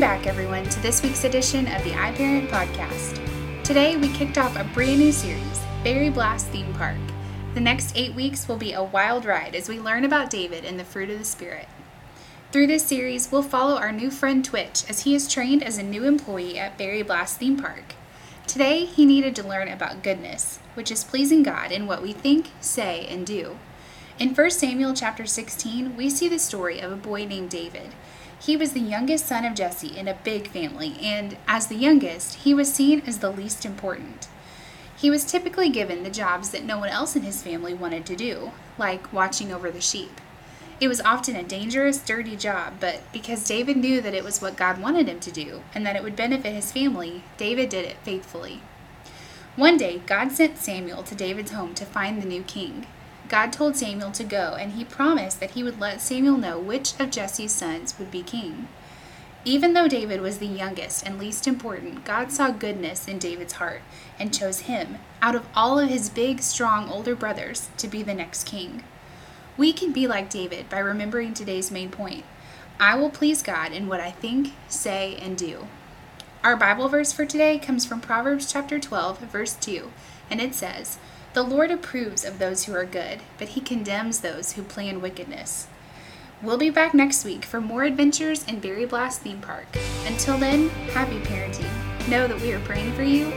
back, everyone, to this week's edition of the iParent Podcast. Today, we kicked off a brand new series, Berry Blast Theme Park. The next eight weeks will be a wild ride as we learn about David and the fruit of the Spirit. Through this series, we'll follow our new friend Twitch as he is trained as a new employee at Berry Blast Theme Park. Today, he needed to learn about goodness, which is pleasing God in what we think, say, and do. In 1 Samuel chapter 16, we see the story of a boy named David. He was the youngest son of Jesse in a big family, and as the youngest, he was seen as the least important. He was typically given the jobs that no one else in his family wanted to do, like watching over the sheep. It was often a dangerous, dirty job, but because David knew that it was what God wanted him to do and that it would benefit his family, David did it faithfully. One day, God sent Samuel to David's home to find the new king. God told Samuel to go, and he promised that he would let Samuel know which of Jesse's sons would be king. Even though David was the youngest and least important, God saw goodness in David's heart and chose him, out of all of his big, strong older brothers, to be the next king. We can be like David by remembering today's main point I will please God in what I think, say, and do. Our Bible verse for today comes from Proverbs chapter 12, verse 2, and it says, The Lord approves of those who are good, but he condemns those who plan wickedness. We'll be back next week for more adventures in Berry Blast Theme Park. Until then, happy parenting. Know that we are praying for you